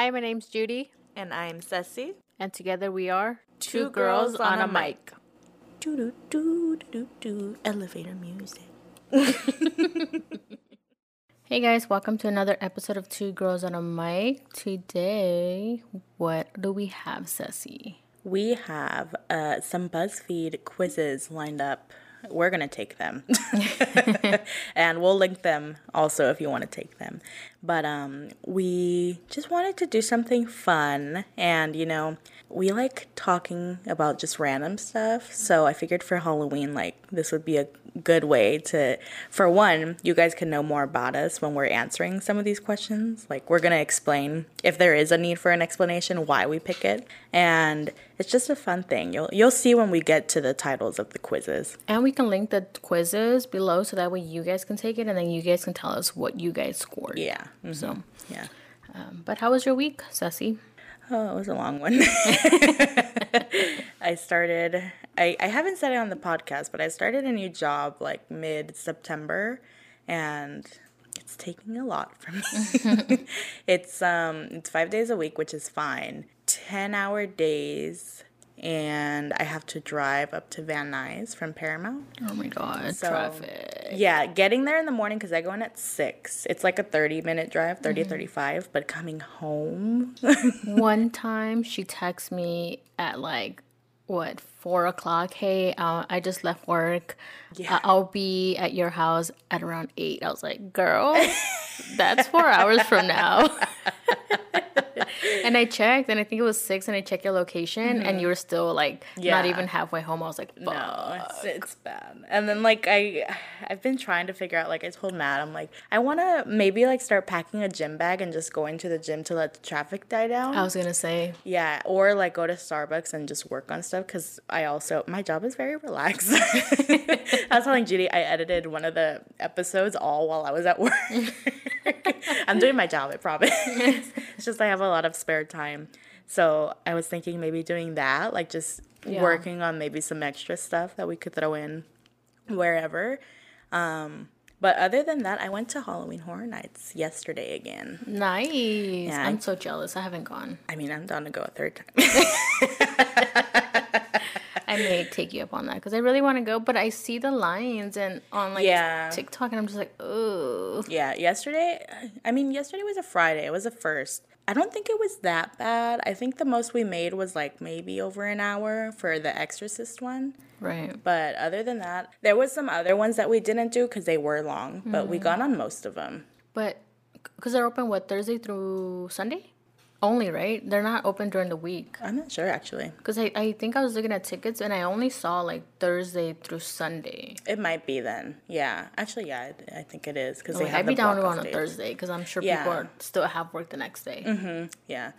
Hi, my name's Judy, And I'm Ceci. and together we are Two Girls on a Mic. Do do do do do elevator music. Hey guys, welcome to another episode of Two Girls on a Mic. Today, what do we have, Ceci? We have uh, some BuzzFeed quizzes lined up. We're gonna take them, and we'll link them also if you want to take them. But um, we just wanted to do something fun, and you know, we like talking about just random stuff. So I figured for Halloween, like this would be a good way to, for one, you guys can know more about us when we're answering some of these questions. Like we're gonna explain if there is a need for an explanation why we pick it, and it's just a fun thing. You'll you'll see when we get to the titles of the quizzes. And we can link the quizzes below so that way you guys can take it and then you guys can tell us what you guys scored. Yeah. Mhm, So, Yeah. um, but how was your week, Ceci? Oh, it was a long one. I started, I, I haven't said it on the podcast, but I started a new job like mid September and it's taking a lot from me. it's um it's 5 days a week, which is fine. 10 hour days and I have to drive up to Van Nuys from Paramount. Oh my god, So- traffic. Yeah, getting there in the morning because I go in at 6. It's like a 30 minute drive, 30 35, but coming home One time she texted me at like what four o'clock. Hey, uh, I just left work. Yeah. Uh, I'll be at your house at around eight. I was like, girl, that's four hours from now. and I checked, and I think it was six. And I checked your location, and you mm-hmm. were still like not even halfway home. I was like, Fuck. No, it's, it's bad. And then like I, I've been trying to figure out. Like I told Matt, I'm like I want to maybe like start packing a gym bag and just going to the gym to let the traffic die down. I was gonna say, yeah, or like go to Starbucks and just work on stuff because I also my job is very relaxed. I was telling Judy I edited one of the episodes all while I was at work. I'm doing my job, I promise. it's just I have a lot of spare time. So I was thinking maybe doing that, like just Yeah. working on maybe some extra stuff that we could throw in wherever. Um, but other than that, I went to Halloween Horror Nights yesterday again. nice. I- I'm so jealous. I haven't gone. I mean, I'm down to go a third time. I may take you up on that because I really want to go, but I see the lines and on like Yeah. TikTok, and I'm just like, oh. Yeah, yesterday, I mean, yesterday was a Friday. It was a first. I don't think it was that bad. I think the most we made was like maybe over an hour for the Exorcist one. Right. But other than that, there was some other ones that we didn't do because they were long, but we mm. got on most of them. But because they're open what Thursday through Sunday, only right? They're not open during the week. I'm not sure actually. Because I, I think I was looking at tickets and I only saw like Thursday through Sunday. It might be then. Yeah, actually, yeah, I, I think it is because they Like, have I'd be down to go block on a. Thursday because I'm sure Yeah. people are still have work the next day. Mhm. Yeah,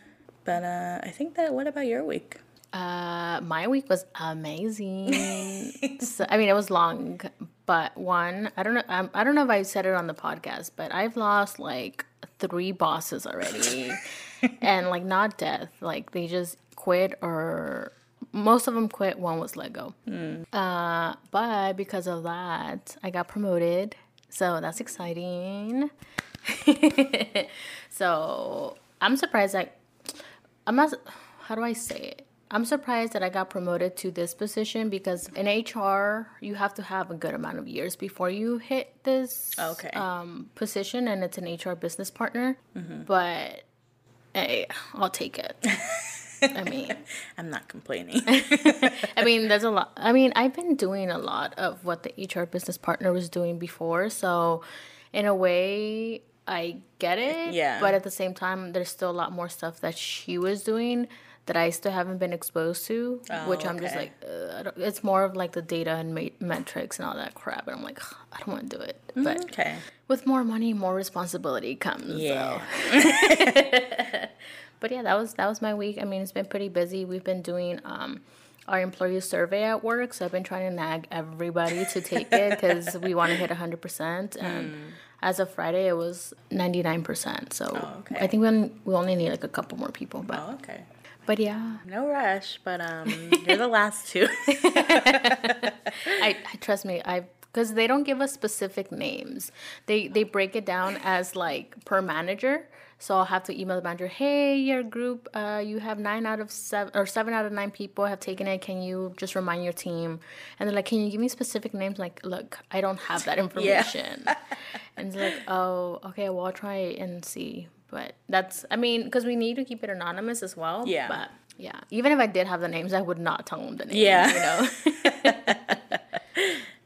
but uh, I think that. What about your week? Uh, my week was amazing. so, I mean, it was long, but one, I don't know. Um, I don't know if I said it on the podcast, but I've lost like three bosses already, and like not death. Like they just quit, or most of them quit. One was let go. Uh, but because of that, I got promoted, so that's exciting. so I'm surprised that I'm not. How do I say it? I'm surprised that I got promoted to this position because in HR you have to have a good amount of years before you hit this Okay. um, position, and it's an HR business partner. But hey, I'll take it. I mean, I'm not complaining. I mean, there's a lot. I mean, I've been doing a lot of what the HR business partner was doing before, so in a way, I get it. Yeah. But at the same time, there's still a lot more stuff that she was doing that I still haven't been exposed to, which I'm just like, uh, I don't, it's more of like the data and ma- metrics and all that crap, and I'm like, I don't want to do it. But okay. with more money, more responsibility comes. Yeah. So. But yeah, that was that was my week. I mean, it's been pretty busy. We've been doing um, our employee survey at work, so I've been trying to nag everybody to take it because we want to hit hundred percent. And as of Friday, it was ninety nine percent. So okay. I think we only, we only need like a couple more people. But Oh, okay. but yeah, No rush, but um, you're the last two. I, I trust me. I because they don't give us specific names. They they break it down as like per manager. So I'll have to email the manager, hey, your group, uh, you have nine out of seven or seven out of nine people have taken it. Can you just remind your team? And they're like, can you give me specific names? Like, look, I don't have that information. and it's like, oh, okay, well, I'll try and see. But that's, I mean, because we need to keep it anonymous as well. Yeah. But yeah, even if I did have the names, I would not tell them the names. Yeah. You know.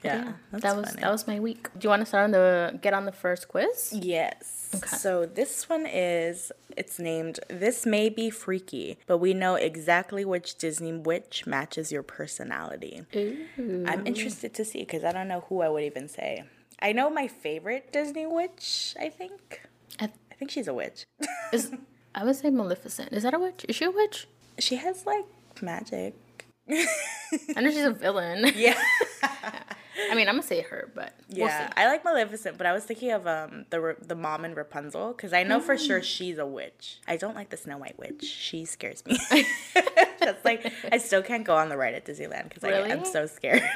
Yeah, that was funny. that was my week. Do you want to start on the get on the first quiz? Yes. Okay. So this one is it's named This May Be Freaky, but we know exactly which Disney witch matches your personality. I'm interested to see because I don't know who I would even say. I know my favorite Disney witch, I think. I, I think she's a witch. is I would say Maleficent. Is that a witch? Is she a witch? she has like magic. I know she's a villain. Yeah. I mean, I'm gonna say her, but we'll Yeah, see. I like Maleficent, but I was thinking of um the the mom in Rapunzel because I know for sure she's a witch. I don't like the Snow White witch; she scares me. That's like I still can't go on the ride at Disneyland because I'm so scared.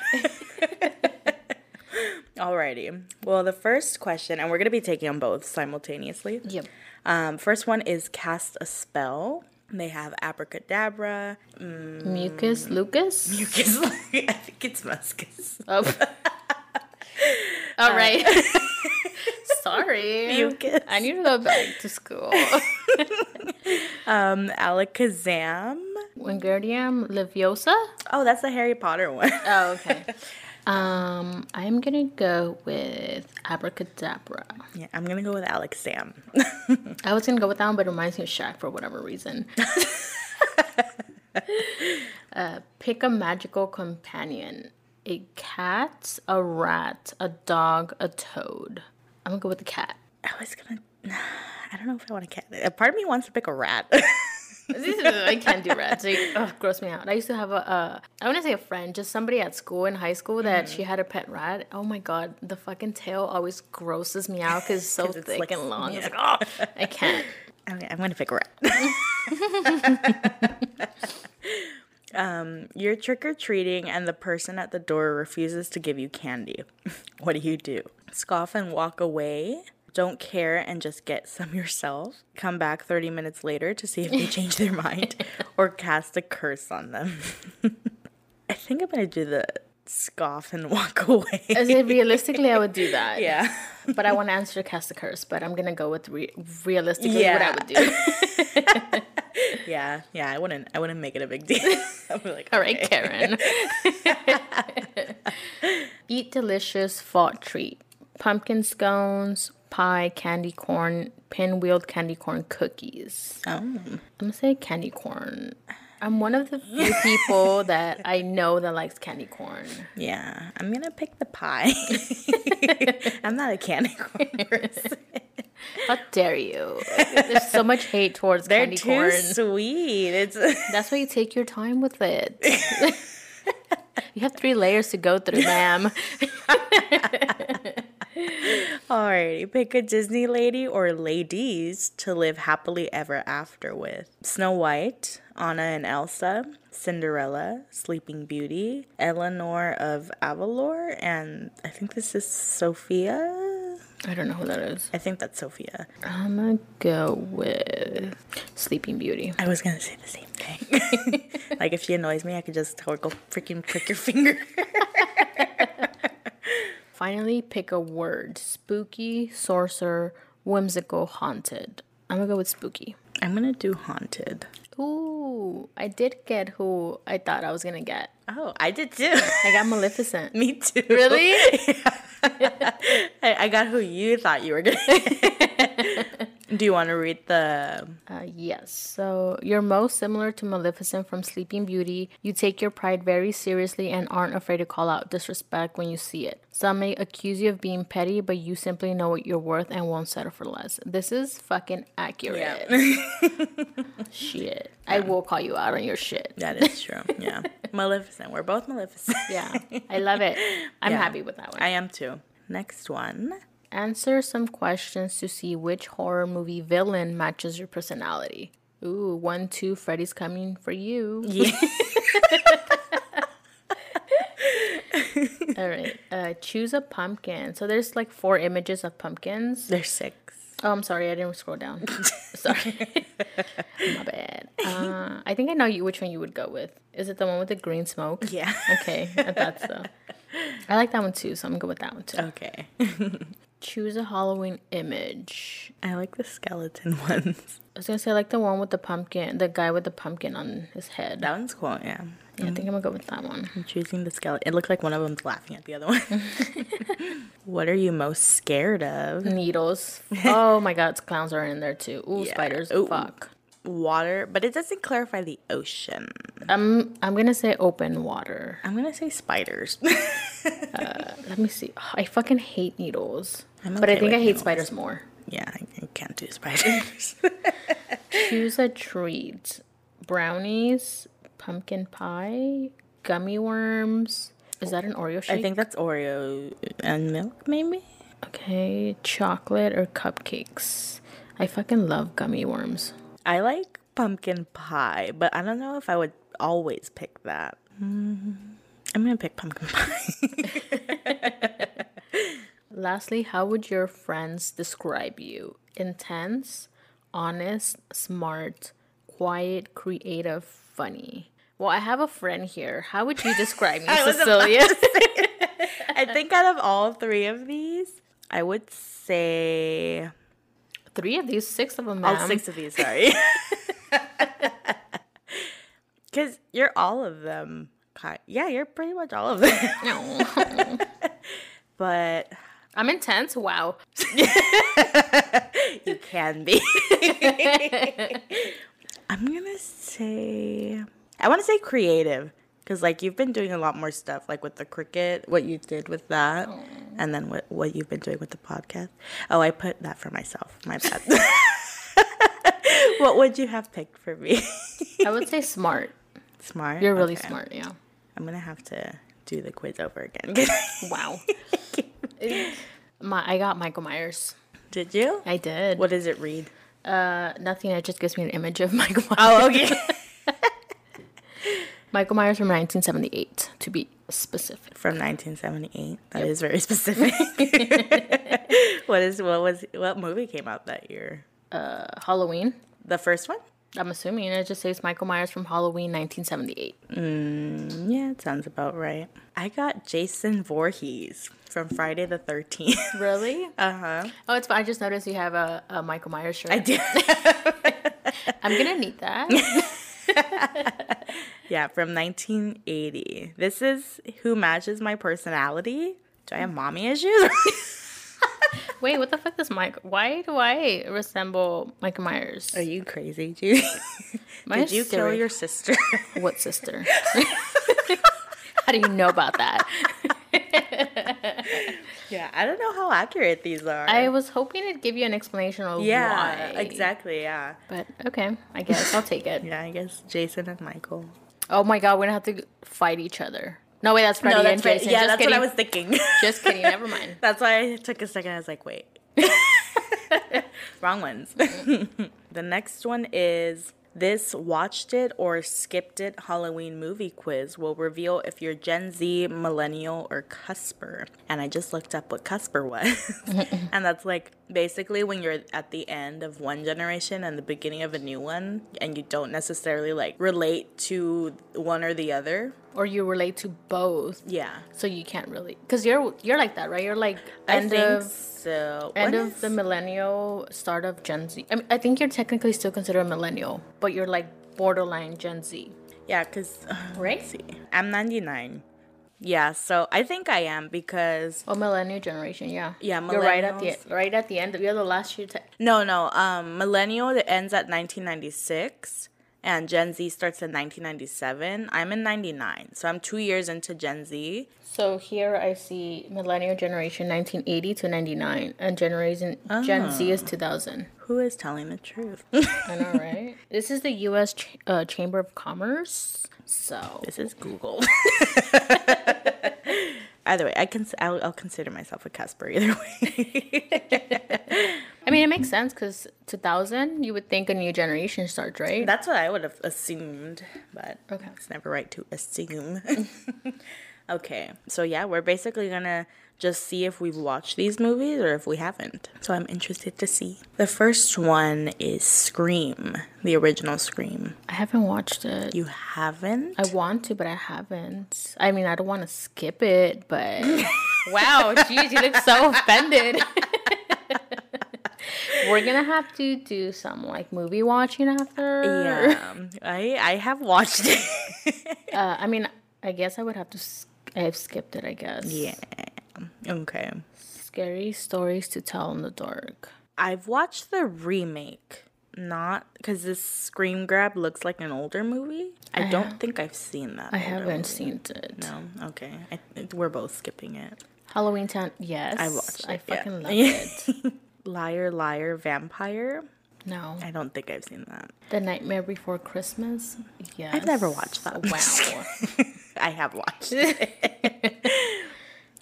Alrighty, well the first question, and we're gonna be taking them both simultaneously. Yep. Um, first one is cast a spell. They have abracadabra, Mucus Lucas. mucus. I think it's muscus. Oh. All right. Sorry. Mucus. I need to go back to school. Um, alakazam. Wingardium Leviosa. Oh, that's the Harry Potter one. Oh, okay. Um, I'm gonna go with abracadabra. yeah, I'm gonna go with alakazam. I was gonna go with that one, but it reminds me of Shaq for whatever reason. uh, pick a magical companion: a cat, a rat, a dog, a toad. I'm gonna go with the cat. I was gonna. I don't know if I want a cat. A part of me wants to pick a rat. I can't do rats. They ugh, gross me out. I used to have a, uh, I want to say a friend, just somebody at school in high school that she had a pet rat. Oh my god, the fucking tail always grosses me out because it's so 'Cause it's thick like- and long. It's like, oh, I can't. okay, I'm gonna pick a rat. um, you're trick or treating, and the person at the door refuses to give you candy. what do you do? Scoff and walk away. Don't care and just get some yourself. Come back 30 minutes later to see if they change their mind or cast a curse on them. I think I'm gonna do the scoff and walk away. As realistically, I would do that. yeah. But I want to answer cast a curse, but I'm gonna go with re- realistically what I would do. Yeah, yeah, I wouldn't I wouldn't make it a big deal. I'd be like, All right. Karen. Eat delicious fall treat: pumpkin scones, pie, candy corn, pinwheeled candy corn cookies. Oh. I'm gonna say candy corn. I'm one of the few people that I know that likes candy corn. Yeah, I'm gonna pick the pie. I'm not a candy corn person. How dare you? There's so much hate towards They're candy too corn. sweet. It's That's why you take your time with it. you have three layers to go through, ma'am. Alrighty. Pick a Disney lady or ladies to live happily ever after with. Snow White, Anna and Elsa, Cinderella, Sleeping Beauty, Eleanor of Avalor, and I think this is Sofia. I don't know who that is. I think that's Sofia. I'm gonna go with Sleeping Beauty. I was gonna say the same thing. like if she annoys me, I could just tell her go freaking prick your finger. Finally, pick a word: spooky, sorcerer, whimsical, haunted. I'm gonna go with spooky. I'm gonna do haunted. Ooh, I did get who I thought I was gonna get. Oh, I did too. I got Maleficent. me too. Really? I, I got who you thought you were gonna. Do you want to read the? Uh, yes. So you're most similar to Maleficent from Sleeping Beauty. You take your pride very seriously and aren't afraid to call out disrespect when you see it. Some may accuse you of being petty, but you simply know what you're worth and won't settle for less. This is fucking accurate. shit. I will call you out on your shit. That is true. Yeah, Maleficent. We're both Maleficent. Yeah. I love it. I'm Yeah. happy with that one. I am too. Next one. Answer some questions to see which horror movie villain matches your personality. Ooh, one, two, Freddy's coming for you. Yeah. All right. Uh, choose a pumpkin. So there's like four images of pumpkins. There's six. Oh, I'm sorry, I didn't scroll down. sorry, my bad. Uh, I think I know you which one you would go with. Is it the one with the green smoke? Yeah. Okay, I thought so. I like that one too, so I'm gonna go with that one too. Okay. Choose a Halloween image. I like the skeleton ones. I was gonna say I like the one with the pumpkin, the guy with the pumpkin on his head. That one's cool, yeah. Yeah, I think I'm gonna go with that one. I'm choosing the skeleton. It looks like one of them's laughing at the other one. what are you most scared of? Needles. Oh my god, clowns are in there too. Ooh, Yeah. spiders. Ooh. Fuck. Water, but it doesn't clarify the ocean. I'm I'm gonna say open water. I'm gonna say spiders. Uh, let me see. I fucking hate needles. I'm but I think I hate needles. spiders more. yeah, I, I can't do spiders. Choose a treat. Brownies, pumpkin pie, gummy worms. Is that an Oreo shake? I think that's Oreo and milk, maybe. Okay, chocolate or cupcakes. I fucking love gummy worms. I like pumpkin pie, but I don't know if I would always pick that. Mm, I'm gonna pick pumpkin pie. Lastly, how would your friends describe you? Intense, honest, smart, quiet, creative, funny. Well, I have a friend here. How would you describe me, Cecilia? I think out of all three of these, I would say Three of these, six of them, all ma'am. six of these. Sorry, because you're all of them. Yeah, you're pretty much all of them. No. but I'm intense. Wow. you can be. I'm gonna say I want to say creative because like you've been doing a lot more stuff like with the cricket, what you did with that, and then what what you've been doing with the podcast. Oh, I put that for myself. My bad. what would you have picked for me? I would say smart. smart. You're really Okay. smart. Yeah. I'm gonna have to do the quiz over again. Wow. My, I got Michael Myers. did you? I did. What does it read? Uh, nothing. It just gives me an image of Michael Myers. Oh, okay. Michael Myers from 1978, to be specific. From 1978. That is very specific. what is what was what movie came out that year? Uh, Halloween. The first one? I'm assuming it just says Michael Myers from Halloween 1978. Yeah, it sounds about right. I got Jason Voorhees from Friday the 13th. Really? Uh huh. Oh, it's fine. I just noticed you have a, a Michael Myers shirt. I did. I'm gonna need that. yeah, from 1980. This is who matches my personality. Do I have mommy issues? Wait, what the fuck is Mike? Why do I resemble Michael Myers? Are you crazy, dude? Did you kill your sister? What sister? How do you know about that? Yeah, I don't know how accurate these are. I was hoping it'd give you an explanation of yeah, why. exactly. Yeah. But okay, I guess I'll take it. Yeah, I guess Jason and Michael. Oh my god, we're gonna have to fight each other. No, wait, that's Freddy and right. Jason. Yeah, Just that's kidding. what I was thinking. Just kidding. Never mind. that's why I took a second. I was like, wait. Wrong ones. the next one is this watched it or skipped it Halloween movie quiz will reveal if you're Gen Z, millennial, or cusper. And I just looked up what cusper was. and that's like basically when you're at the end of one generation and the beginning of a new one and you don't necessarily like relate to one or the other. Or you relate to both, Yeah. so you can't really, because you're you're like that, right? You're like end of so. end What of is- the millennial, start of Gen Z. I mean, I think you're technically still considered a millennial, but you're like borderline Gen Z, Yeah, because right? see, I'm 99. Yeah, so I think I am because Oh, millennial generation, yeah. Yeah, You're right at the right at the end. You're the last year. Te- no, no, um, millennial that ends at 1996, and Gen Z starts in 1997. I'm in 99, so I'm two years into Gen Z. so here I see millennial generation 1980 to 99, and generation Gen Z Ah. is 2000. Who is telling the truth? I know, right? this is the U.S. Ch- uh, Chamber of Commerce. So this is Google. Either way, I can I'll, I'll consider myself a cusper either way. I mean, it makes sense because 2000, you would think a new generation starts, right? That's what I would have assumed, but Okay. it's never right to assume. Okay, so yeah, we're basically gonna just see if we've watched these movies or if we haven't. So I'm interested to see. The first one is Scream, the original Scream. I haven't watched it. You haven't? I want to, but I haven't. I mean, I don't want to skip it, but wow, geez, you look so offended. We're gonna have to do some like movie watching after. yeah, I I have watched it. Uh, I mean, I guess I would have to. I've skipped it. I guess. yeah. Okay. Scary stories to tell in the dark. I've watched the remake, not because this Scream Grab looks like an older movie. I don't think I've seen that. I haven't movie. seen it. No. Okay. I, we're both skipping it. Halloween Town. Yes, I watched it. I yeah. fucking love it. Liar, liar, vampire. No, I don't think I've seen that. The Nightmare Before Christmas. Yes. I've never watched that. Wow. I have watched it.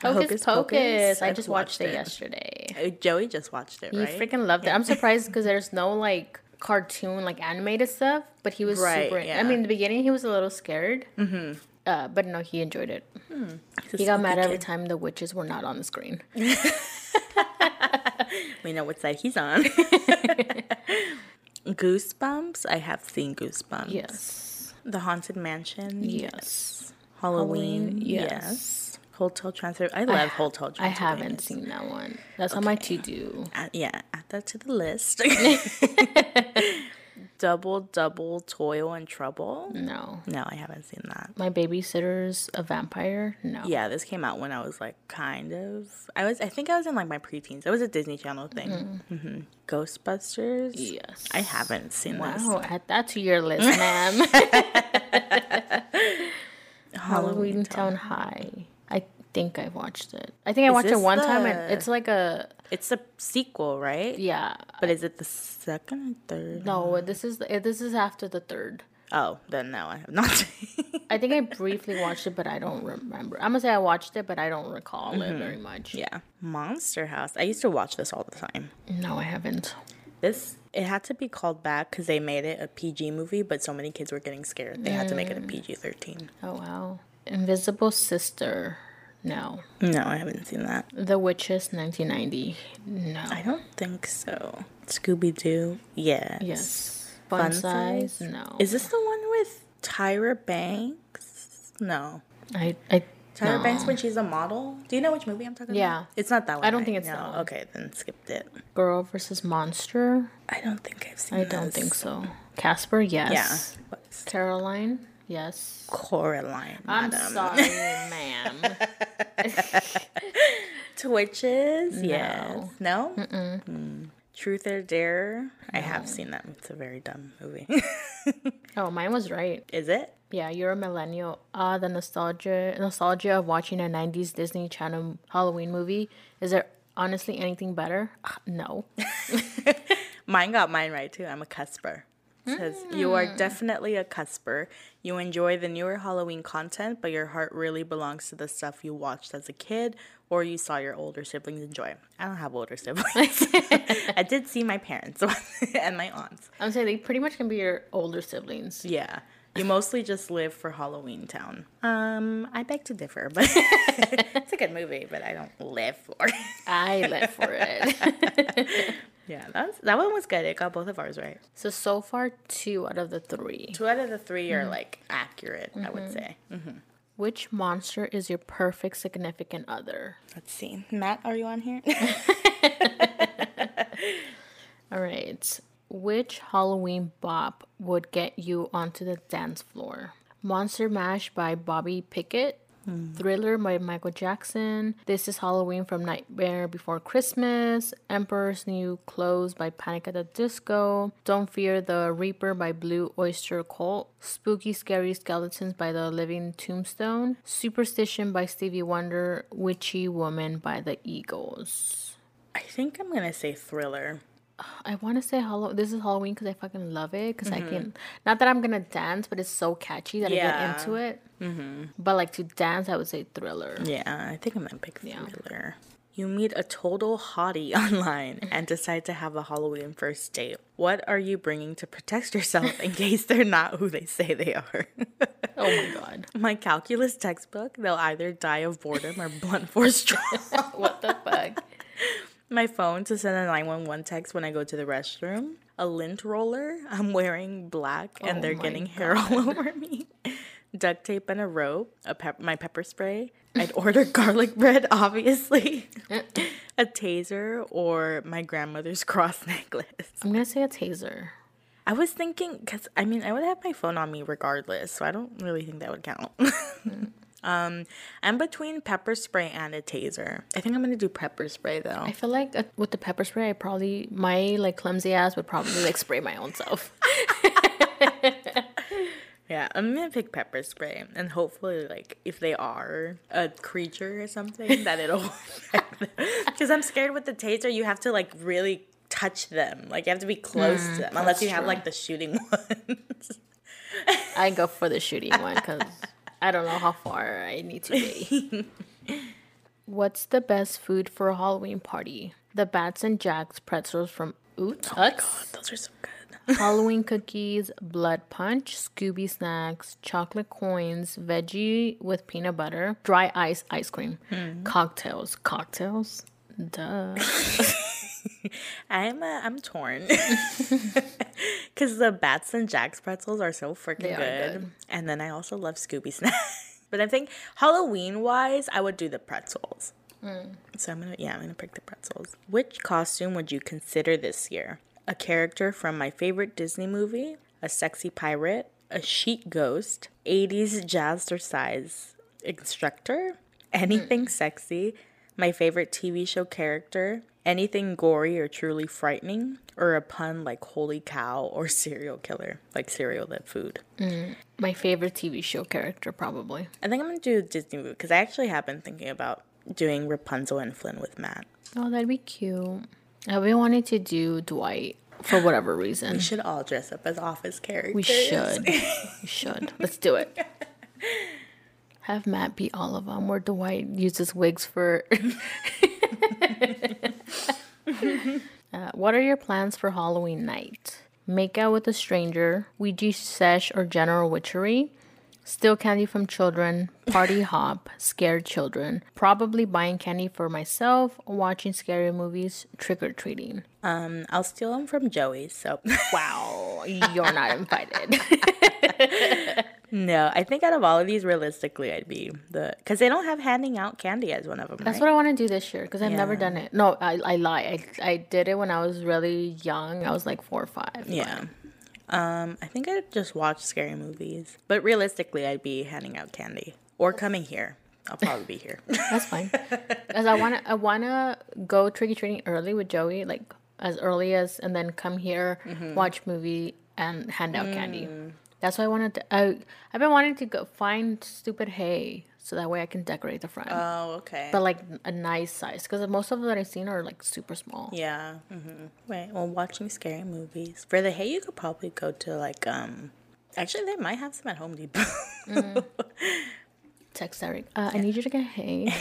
Hocus Pocus. I I've just watched, watched it, it. yesterday. Uh, Joey just watched it, He right? freaking loved it. I'm surprised because there's no like cartoon, like animated stuff, but he was Right, super. yeah. I mean, in the beginning he was a little scared. Mm-hmm. Uh, but no, he enjoyed it. A He got mad sneaky every time the witches were not on the screen. We know what side he's on. Goosebumps. I have seen Goosebumps. Yes. The Haunted Mansion. Yes. Halloween. Halloween, yes. yes. Hotel Transfer. I love Hotel I Transfer. I haven't seen that one. That's on my to do. Uh, yeah, add that to the list. double, double toil and trouble. No. No, I haven't seen that. My babysitter's a vampire. No. Yeah, this came out when I was like kind of. I was. I think I was in like my preteens. It was a Disney Channel thing. hmm Ghostbusters. Yes. I haven't seen this. Wow, add that to your list, ma'am. Halloween Town High. I think I've watched it. I think I Is watched it one time, and it's like a It's a sequel, right? yeah. But is it the second or third? No, this is this is after the third. Oh, then no, I have not. I think I briefly watched it, but I don't remember. I'm gonna say I watched it, but I don't recall it very much. Mm-hmm. yeah, Monster House. I used to watch this all the time. No, I haven't. This it had to be called back because they made it a PG movie, but so many kids were getting scared. They had to make it a PG thirteen. Oh wow. Invisible Sister. No. No, I haven't seen that. The Witches 1990. No. I don't think so. Scooby Doo. Yes. Yes. Fun, size? Size? No. Is this the one with Tyra Banks? No. I I Tyra no. Banks when she's a model. Do you know which movie I'm talking Yeah. about? Yeah. It's not that one. I don't right? think it's no. that one. Okay, then skipped it. Girl versus Monster? I don't think I've seen. I don't think so. Casper, Yeah. yes. What's Yes. yes. Coraline. I'm madam. sorry, ma'am. Twitches. Yes. No. Mm. Truth or Dare. I have seen that. It's a very dumb movie. Oh, mine was right. Is it? Yeah, you're a millennial. Ah, the nostalgia nostalgia of watching a '90s Disney Channel Halloween movie. Is there honestly anything better? Ah, no. Mine got mine right too. I'm a cusper. Says you are definitely a cusper. You enjoy the newer Halloween content, but your heart really belongs to the stuff you watched as a kid or you saw your older siblings enjoy. I don't have older siblings. I did see my parents and my aunts. I'm saying they pretty much can be your older siblings. Yeah. You mostly just live for Halloween Town. Um, I beg to differ, but it's a good movie, but I don't live for it. I live for it. Yeah, that's that one was good. It got both of ours right. so so far, two out of the three. Two out of the 3 are mm-hmm. like accurate, I would mm-hmm. say. Mm-hmm. Which monster is your perfect significant other? Let's see. Matt, are you on here? All right. Which Halloween bop would get you onto the dance floor? Monster Mash by Bobby Pickett. Thriller by Michael Jackson. This is Halloween from Nightmare Before Christmas. Emperor's New Clothes by Panic at the Disco. Don't Fear the Reaper by Blue Oyster Cult. Spooky Scary Skeletons by The Living Tombstone. Superstition by Stevie Wonder. Witchy Woman by The Eagles. I think I'm gonna say thriller. I want to say Halloween. This is Halloween because I fucking love it. Because I can, not that I'm gonna dance, but it's so catchy that I get into it. Mm-hmm. But like to dance, I would say Thriller. Yeah, I think I'm gonna pick Yeah. thriller. You meet a total hottie online and decide to have a Halloween first date. What are you bringing to protect yourself in case they're not who they say they are? Oh my god. My calculus textbook, they'll either die of boredom or blunt force trauma. What the fuck? My phone to send a 911 text when I go to the restroom. A lint roller. I'm wearing black and Oh they're getting hair all over me. Duct tape and a rope. A pep- my pepper spray. I'd order garlic bread, obviously. a taser or my grandmother's cross necklace. I'm gonna say a taser. I was thinking, because I mean, I would have my phone on me regardless, so I don't really think that would count. Um, I'm between pepper spray and a taser. I think I'm gonna do pepper spray though. I feel like uh, with the pepper spray, I probably my like clumsy ass would probably like spray my own self. Yeah, I'm gonna pick pepper spray, and hopefully, like, if they are a creature or something, that it'll. Because I'm scared with the taser, you have to like really touch them. Like, you have to be close to them, unless you have like the shooting ones. I go for the shooting one because I don't know how far I need to be. What's the best food for a Halloween party? The Bats and Jacks pretzels from Oots Huts. Oh those are so good. Halloween cookies, blood punch, Scooby snacks, chocolate coins, veggie with peanut butter, dry ice ice cream, hmm. cocktails, cocktails. Duh. I'm uh, I'm torn because the Bats and Jacks pretzels are so freaking good. good. and then I also love Scooby snacks. but I think Halloween wise, I would do the pretzels. So I'm gonna yeah I'm gonna pick the pretzels. Which costume would you consider this year? A character from my favorite Disney movie, a sexy pirate, a chic ghost, 80s jazzercise instructor, anything sexy, my favorite TV show character, anything gory or truly frightening, or a pun like holy cow or serial killer, like cereal that food. Mm, my favorite TV show character, probably. I think I'm gonna do Disney movie because I actually have been thinking about doing Rapunzel and Flynn with Matt. Oh, that'd be cute. I've been wanting to do Dwight for whatever reason. We should all dress up as office characters. We should. we should. Let's do it. Have Matt be all of them, where Dwight uses wigs for. uh, what are your plans for Halloween night? Make out with a stranger, Ouija sesh or general witchery, steal candy from children, party hop, scared children, probably buying candy for myself, watching scary movies, trick or treating. Um, I'll steal them from Joey. So Wow, you're not invited. No, I think out of all of these, realistically, I'd be the because they don't have handing out candy as one of them. That's right? what I want to do this year because I've never done it. No, I, I lie. I, I did it when I was really young. I was like four or five. Yeah. Um, I think I'd just watch scary movies, but realistically, I'd be handing out candy or coming here. I'll probably be here. That's fine. Because I want to I want to go trick or treating early with Joey, like as early as, and then come here, Mm-hmm. watch movie, and hand out candy. That's why I wanted to. I, I've been wanting to go find stupid hay so that way I can decorate the front. oh, okay. but like a nice size because most of them that I've seen are like super small. Yeah. hmm Right. Well, watching scary movies for the hay, you could probably go to like um. Actually, they might have some at Home Depot. Text Eric. Uh, I need you to get hay.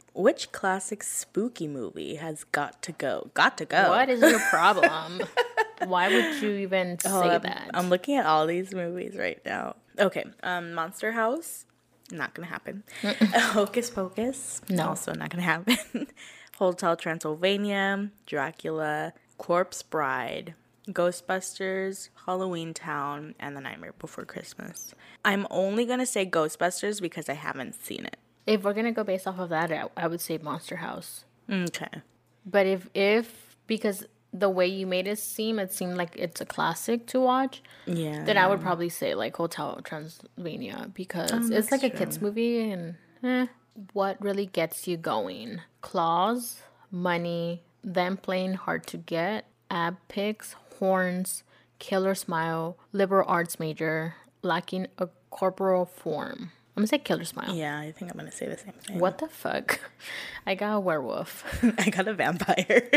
Which classic spooky movie has got to go? Got to go. What is your problem? Why would you even say Oh, I'm, that? I'm looking at all these movies right now. Okay. Um, Monster House, not gonna happen. Hocus Pocus, No. also not gonna happen. Hotel Transylvania, Dracula, Corpse Bride, Ghostbusters, Halloween Town, and The Nightmare Before Christmas. I'm only gonna say Ghostbusters because I haven't seen it. if we're gonna go based off of that, I, I would say Monster House. Okay. But if if because the way you made it seem, it seemed like it's a classic to watch. Yeah. Then I would probably say like Hotel Transylvania because it's like a kids movie and eh. what really gets you going? Claws, money, them playing hard to get, ab pics, horns, killer smile, liberal arts major, lacking a corporal form. I'm gonna say killer smile. yeah, I think I'm gonna say the same thing. What the fuck? I got a werewolf. I got a vampire.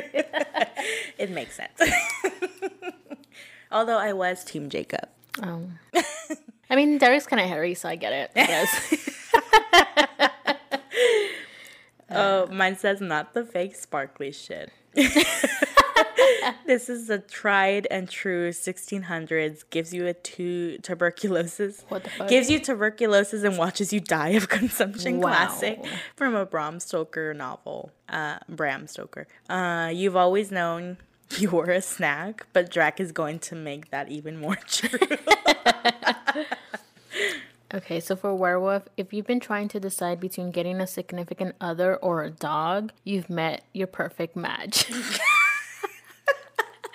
it makes sense. Although I was Team Jacob. Oh. I mean, Derek's kind of hairy, so I get it. I guess. Oh, mine says not the fake sparkly shit. this is a tried and true 1600s. Gives you a two tuberculosis. What the fuck? Gives you tuberculosis and watches you die of consumption. Wow. Classic from a Bram Stoker novel. Uh, Bram Stoker. Uh, you've always known you were a snack, but Drac is going to make that even more true. Okay, so for werewolf, if you've been trying to decide between getting a significant other or a dog, you've met your perfect match.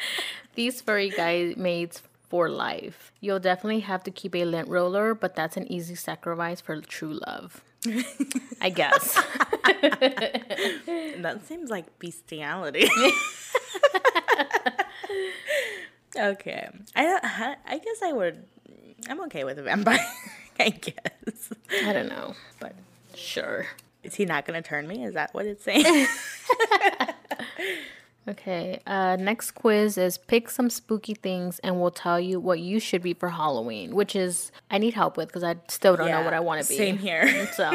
These furry guy mates for life. You'll definitely have to keep a lint roller, but that's an easy sacrifice for true love. I guess. that seems like bestiality. okay, I I guess I would. I'm okay with a vampire. I guess. I don't know, but sure. Is he not gonna turn me? Is that what it's saying? Okay, uh, next quiz is pick some spooky things and we'll tell you what you should be for Halloween, which is I need help with because I still don't know what I want to be. Same here. So,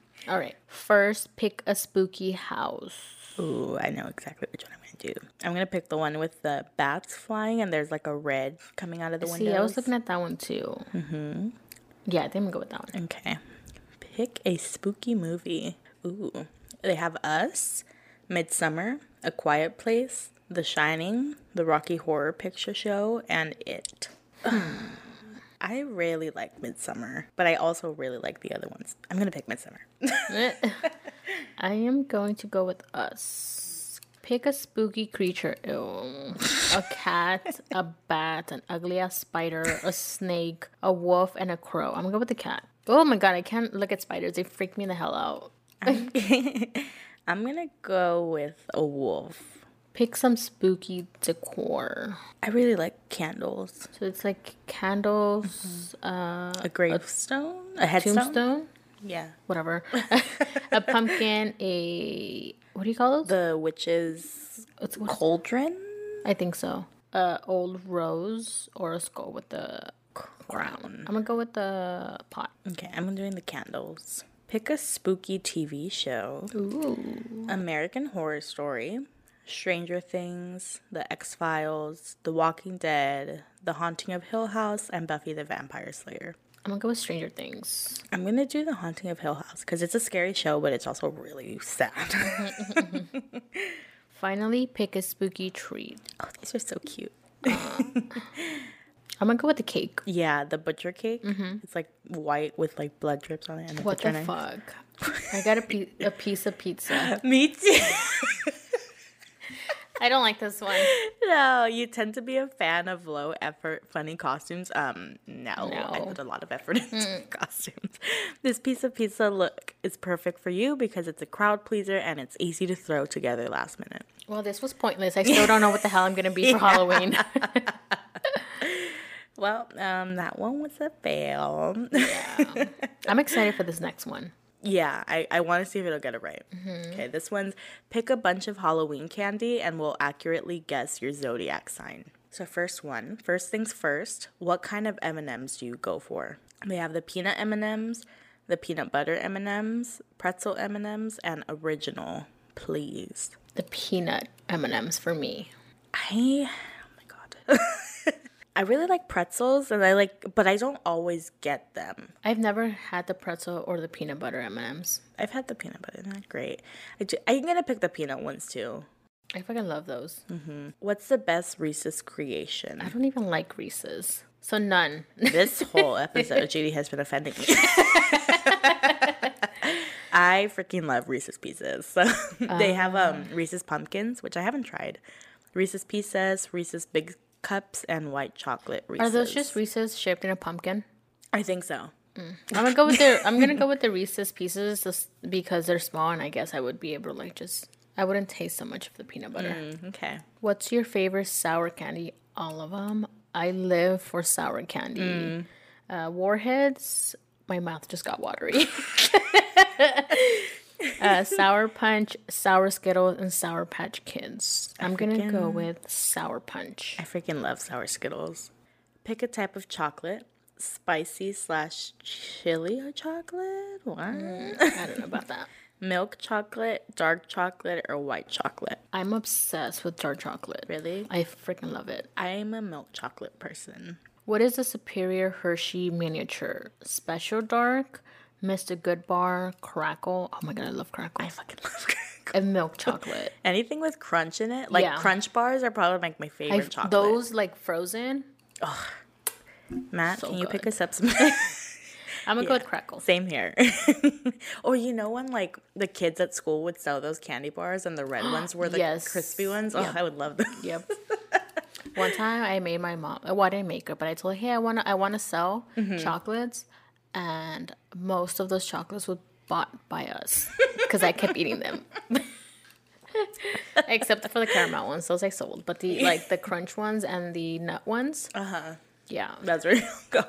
all right. First, pick a spooky house. Ooh, I know exactly which one I'm gonna do. I'm gonna pick the one with the bats flying and there's like a red coming out of the window. See, I was looking at that one too. Mm-hmm. Yeah, I think I'm gonna go with that one. Okay. Pick a spooky movie. Ooh. They have Us, Midsommar, A Quiet Place, The Shining, The Rocky Horror Picture Show, and It. I really like Midsommar, but I also really like the other ones. I'm gonna pick Midsommar. I am going to go with us. Pick a spooky creature. Ew. A cat, a bat, an ugly ass spider, a snake, a wolf, and a crow. I'm gonna go with the cat. Oh my god, I can't look at spiders. They freak me the hell out. I'm gonna go with a wolf. Pick some spooky decor. I really like candles. So it's like candles, uh, A gravestone? A headstone? tombstone, Yeah. whatever. a pumpkin, a what do you call those? The witch's It's cauldron? I think so. A old rose or a skull with the crown. I'm gonna go with the pot. Okay, I'm doing the candles. Pick a spooky TV show. Ooh. American Horror Story, Stranger Things, The X Files, The Walking Dead, The Haunting of Hill House, and Buffy the Vampire Slayer. I'm gonna go with Stranger Things. I'm gonna do The Haunting of Hill House because it's a scary show, but it's also really sad. Finally, pick a spooky treat. oh, these are so cute. I'm gonna go with the cake. Yeah, the butcher cake. It's like white with like blood drips on it. And What the knife. fuck? I got a, pe- a piece of pizza. Me too. I don't like this one. no, you tend to be a fan of low effort, funny costumes. Um, no, I put a lot of effort into costumes. This piece of pizza look is perfect for you because it's a crowd pleaser and it's easy to throw together last minute. Well, this was pointless. I still don't know what the hell I'm gonna be for Halloween. Well, um, that one was a fail. yeah. I'm excited for this next one. yeah, I, I want to see if it'll get it right. Okay, this one's pick a bunch of Halloween candy and we'll accurately guess your zodiac sign. So first one, first things first, what kind of M&Ms do you go for? They have the peanut M&Ms, the peanut butter M&Ms, pretzel M&Ms, and original, please. The peanut M&Ms for me. I oh my god. I really like pretzels and I like but I don't always get them. I've never had the pretzel or the peanut butter M&Ms. I've had the peanut butter, not great. I ju- I'm gonna pick the peanut ones too. I fucking love those. What's the best Reese's creation? I don't even like Reese's. So none. This whole episode, Judy has been offending me. I freaking love Reese's Pieces. So they have um, Reese's Pumpkins, which I haven't tried. Reese's Pieces, Reese's Big Cups, and white chocolate Reese's. Are those just Reese's shaped in a pumpkin? I think so. I'm gonna go with the I'm gonna go with the Reese's pieces just because they're small and I guess I would be able to like just I wouldn't taste so much of the peanut butter. Mm, okay. What's your favorite sour candy? All of them. I live for sour candy. Uh, warheads. My mouth just got watery. uh, sour punch, sour Skittles, and sour Patch Kids. I'm gonna go with sour punch. I freaking love sour Skittles. Pick a type of chocolate. Spicy slash chili chocolate? What? I don't know about that. Milk chocolate, dark chocolate, or white chocolate? I'm obsessed with dark chocolate. Really? I freaking love it. I'm a milk chocolate person. What is the superior Hershey miniature? Special dark, Mr. Good Bar, Krackel. Oh my god, I love Krackel. I fucking love Krackel. And milk chocolate. Anything with crunch in it, like Yeah. crunch bars, are probably like my favorite I, chocolate. those like frozen. Matt, so can you pick good. us up some? I'm gonna go with Krackel. Same here. or you know when like the kids at school would sell those candy bars and the red ones were the Yes. crispy ones? Oh. I would love them. Yep. One time I made my mom. Well, I didn't make her, but I told her, "Hey, I wanna, I wanna sell Mm-hmm. chocolates," and most of those chocolates were bought by us because I kept eating them. Except for the caramel ones, those I sold. But the like the crunch ones and the nut ones, uh Uh-huh. yeah, That's real gone.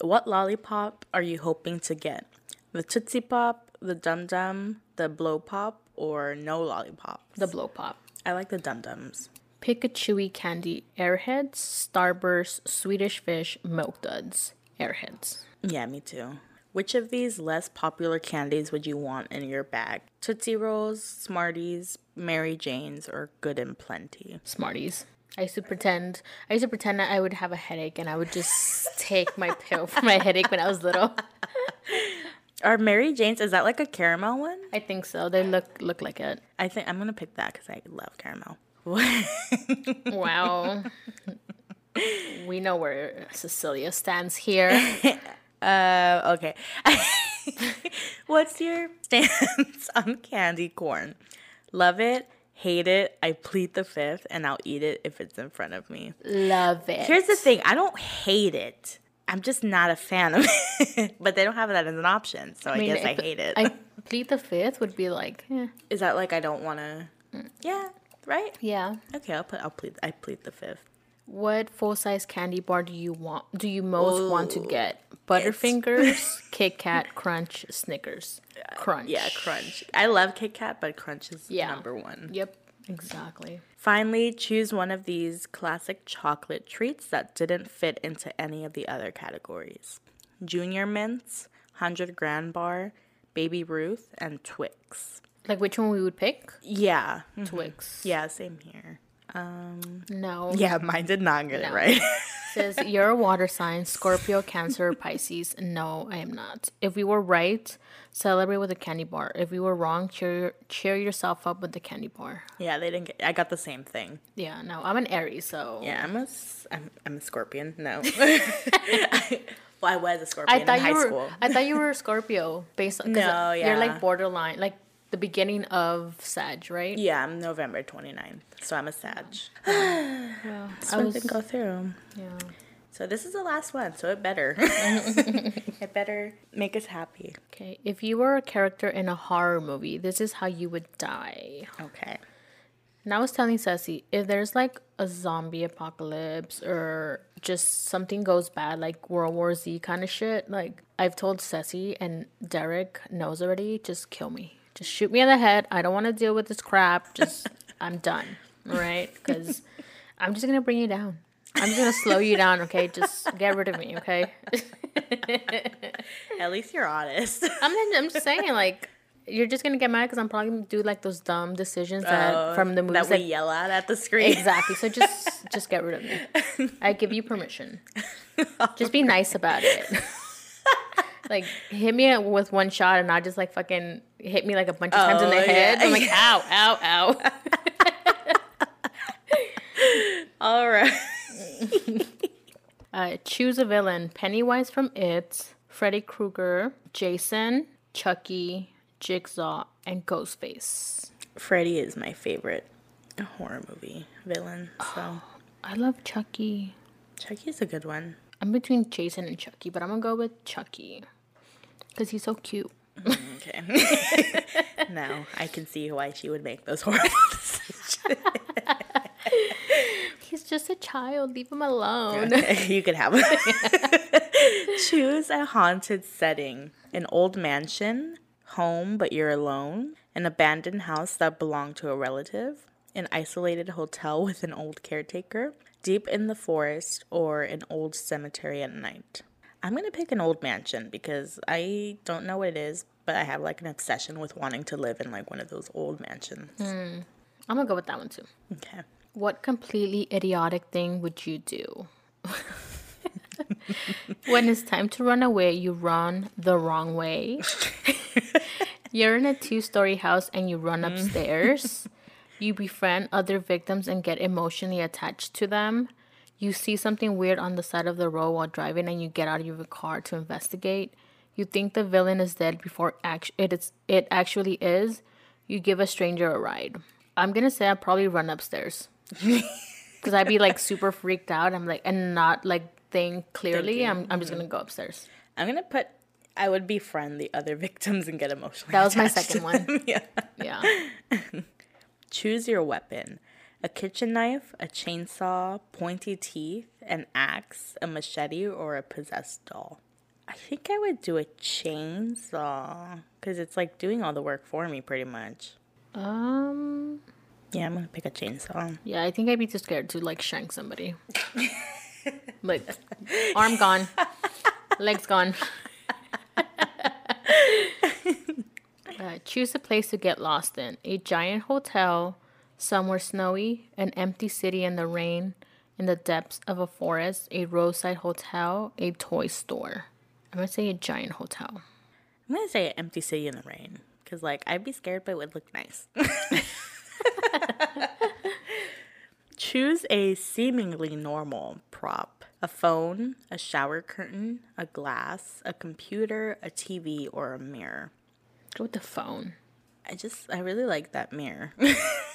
What lollipop are you hoping to get? The Tootsie Pop, the Dum Dum, the Blow Pop, or no lollipop? the blow pop. I like the Dum Dums. Pick a chewy candy: Airheads, Starburst, Swedish Fish, Milk Duds. Airheads. Yeah, me too. Which of these less popular candies would you want in your bag? Tootsie Rolls, Smarties, Mary Janes, or Good and Plenty? Smarties. I used to pretend. I used to pretend that I would have a headache, and I would just take my pill for my headache when I was little. Are Mary Janes, is that like a caramel one? I think so. They look look like it. I think I'm gonna pick that because I love caramel. Wow. we know where Cecilia stands here. Uh, okay. What's your stance on candy corn? Love it, hate it, I plead the fifth, and I'll eat it if it's in front of me. Love it. Here's the thing I don't hate it. I'm just not a fan of it. but they don't have that as an option, so I, guess I hate it. I plead the fifth would be like, eh, Is that like I don't want to? Yeah, right. yeah. Okay, I'll put. I'll plead. I plead the fifth. What full size candy bar do you want? Do you most want to get? Butterfingers, Kit Kat, Crunch, Snickers, Crunch. Yeah, crunch. I love Kit Kat, but crunch is Yeah. number one. Yep. Exactly. Finally, choose one of these classic chocolate treats that didn't fit into any of the other categories Junior Mints, 100 Grand Bar, Baby Ruth, and Twix. Like which one we would pick? Yeah. mhm. Twix. Yeah, same here. No. Yeah, mine did not get it right. says you're a water sign, Scorpio, Cancer, Pisces. No, I am not. If we were right, celebrate with a candy bar. If we were wrong, cheer cheer yourself up with the candy bar. yeah, they didn't get I got the same thing. Yeah, no, I'm an Aries, so Yeah, I'm a, I'm, I'm a scorpion. No. well, I was a scorpion I thought in high you were. school. I thought you were a Scorpio based on. No, yeah. You're like borderline, like the beginning of Sag, right? Yeah, I'm November 29th, so I'm a Sag. Yeah. This I one was. didn't go through. Yeah. So this is the last one, so it better. it better make us happy. Okay. If you were a character in a horror movie, this is how you would die. Okay. And I was telling Ceci, if there's like a zombie apocalypse or just something goes bad, like World War Z kind of shit, like I've told Ceci and Derek knows already, just kill me. Just shoot me in the head. I don't want to deal with this crap. Just, I'm done. All right? Because I'm just going to bring you down. I'm just going to slow you down, okay? Just get rid of me, okay? At least you're honest. I'm, I'm just saying, like, you're just going to get mad because I'm probably to do like those dumb decisions that oh, from the movies Oh, that we that yell at at the screen. Exactly. So just just get rid of me. I give you permission. Just be nice about it. like hit me with one shot and not just like fucking hit me like a bunch of times in Oh, the head. yeah. I'm like, ow, ow, ow. All right. Uh, choose a villain: Pennywise from It, Freddy Krueger, Jason, Chucky, Jigsaw, and Ghostface. Freddy is my favorite horror movie villain. So I love Chucky. Chucky's a good one. I'm between Jason and Chucky, but I'm gonna go with Chucky because he's so cute. Mm-hmm. Okay. now I can see why she would make those horrible decisions. He's just a child. Leave him alone. you could have him. Choose a haunted setting an old mansion, home but you're alone, an abandoned house that belonged to a relative, an isolated hotel with an old caretaker, deep in the forest, or an old cemetery at night. I'm gonna pick an old mansion because I don't know what it is, but I have like an obsession with wanting to live in like one of those old mansions. Hmm. I'm gonna go with that one too. Okay. What completely idiotic thing would you do? when it's time to run away, you run the wrong way. You're in a two story house and you run mm. upstairs. You befriend other victims and get emotionally attached to them. You see something weird on the side of the road while driving and you get out of your car to investigate. You think the villain is dead before act- it, is, it actually is. You give a stranger a ride. I'm gonna say I'd probably run upstairs because I'd be like super freaked out. I'm like, and not like think clearly. I'm, I'm just gonna mm-hmm. go upstairs. I'm gonna put. I would befriend the other victims and get emotionally. That was my second one. yeah. Yeah. Choose your weapon: a kitchen knife, a chainsaw, pointy teeth, an axe, a machete, or a possessed doll. I think I would do a chainsaw because it's like doing all the work for me, pretty much. Um. Yeah, I'm gonna pick a chainsaw. Yeah, I think I'd be too scared to like shank somebody. like, arm gone, legs gone. uh, choose a place to get lost in: a giant hotel, somewhere snowy, an empty city in the rain, in the depths of a forest, a roadside hotel, a toy store. I'm gonna say a giant hotel. I'm gonna say an empty city in the rain because like I'd be scared, but it would look nice. Choose a seemingly normal prop: a phone, a shower curtain, a glass, a computer, a TV, or a mirror. Go with the phone. I just I really like that mirror.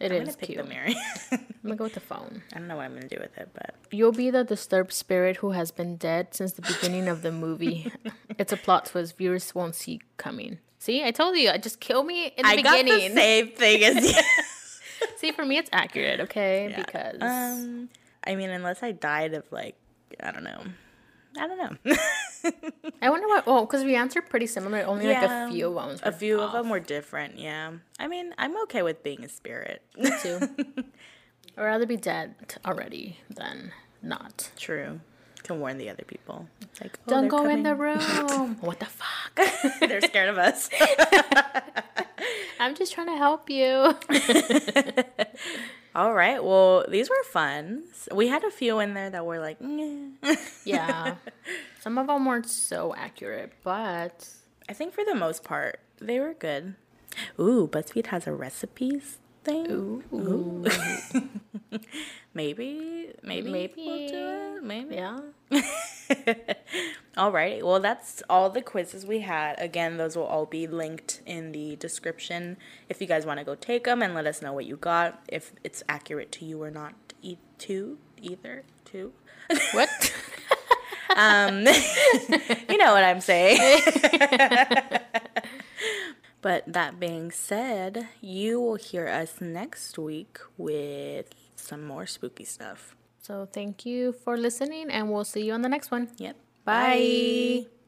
It I'm is gonna pick cute. the mirror. I'm gonna go with the phone. I don't know what I'm gonna do with it, but You'll be the disturbed spirit who has been dead since the beginning of the movie. it's a plot twist viewers won't see coming. See, I told you, I just kill me in the I got beginning. the same thing as you. See, for me, it's accurate, okay? Because Um, I mean, unless I died of like I don't know, I don't know. I wonder what. Oh, because we answered pretty similar. Only like a few ones. A were few of them were different, yeah. I mean, I'm okay with being a spirit. Me too. I'd rather be dead already than not. True. Can warn the other people. Like, oh, Don't go in the room. what the fuck? they're scared of us. I'm just trying to help you. All right. Well, these were fun. We had a few in there that were like, "Nyeh." yeah. Some of them weren't so accurate, but I think for the most part, they were good. Ooh, BuzzFeed has a recipes thing. ooh, Maybe, maybe, Maybe. we'll do it. Maybe. yeah. All right. Well, that's all the quizzes we had. Again, those will all be linked in the description if you guys want to go take them and let us know what you got, if it's accurate to you or not. E- too, either, too. What? Um, you know what I'm saying. but that being said, you will hear us next week with some more spooky stuff. so thank you for listening, and we'll see you on the next one. Yep. Bye. Bye.